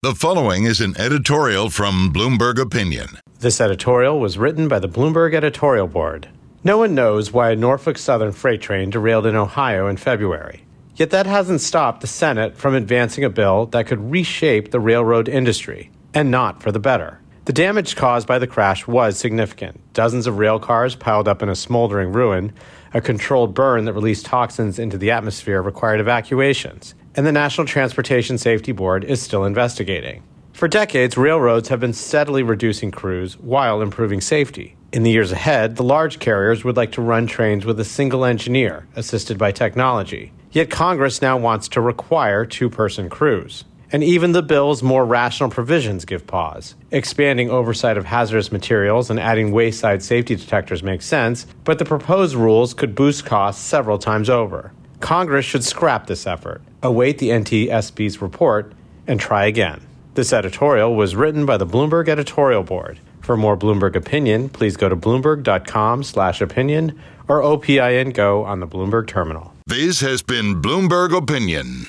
The following is an editorial from Bloomberg Opinion. This editorial was written by the Bloomberg Editorial Board. No one knows why a Norfolk Southern freight train derailed in Ohio in February. Yet that hasn't stopped the Senate from advancing a bill that could reshape the railroad industry, and not for the better. The damage caused by the crash was significant. Dozens of rail cars piled up in a smoldering ruin. A controlled burn that released toxins into the atmosphere required evacuations and the National Transportation Safety Board is still investigating. For decades, railroads have been steadily reducing crews while improving safety. In the years ahead, the large carriers would like to run trains with a single engineer, assisted by technology. Yet Congress now wants to require two person crews. And even the bill's more rational provisions give pause. Expanding oversight of hazardous materials and adding wayside safety detectors makes sense, but the proposed rules could boost costs several times over. Congress should scrap this effort, await the NTSB's report, and try again. This editorial was written by the Bloomberg Editorial Board. For more Bloomberg opinion, please go to bloomberg.com/opinion or OPIN Go on the Bloomberg terminal. This has been Bloomberg Opinion.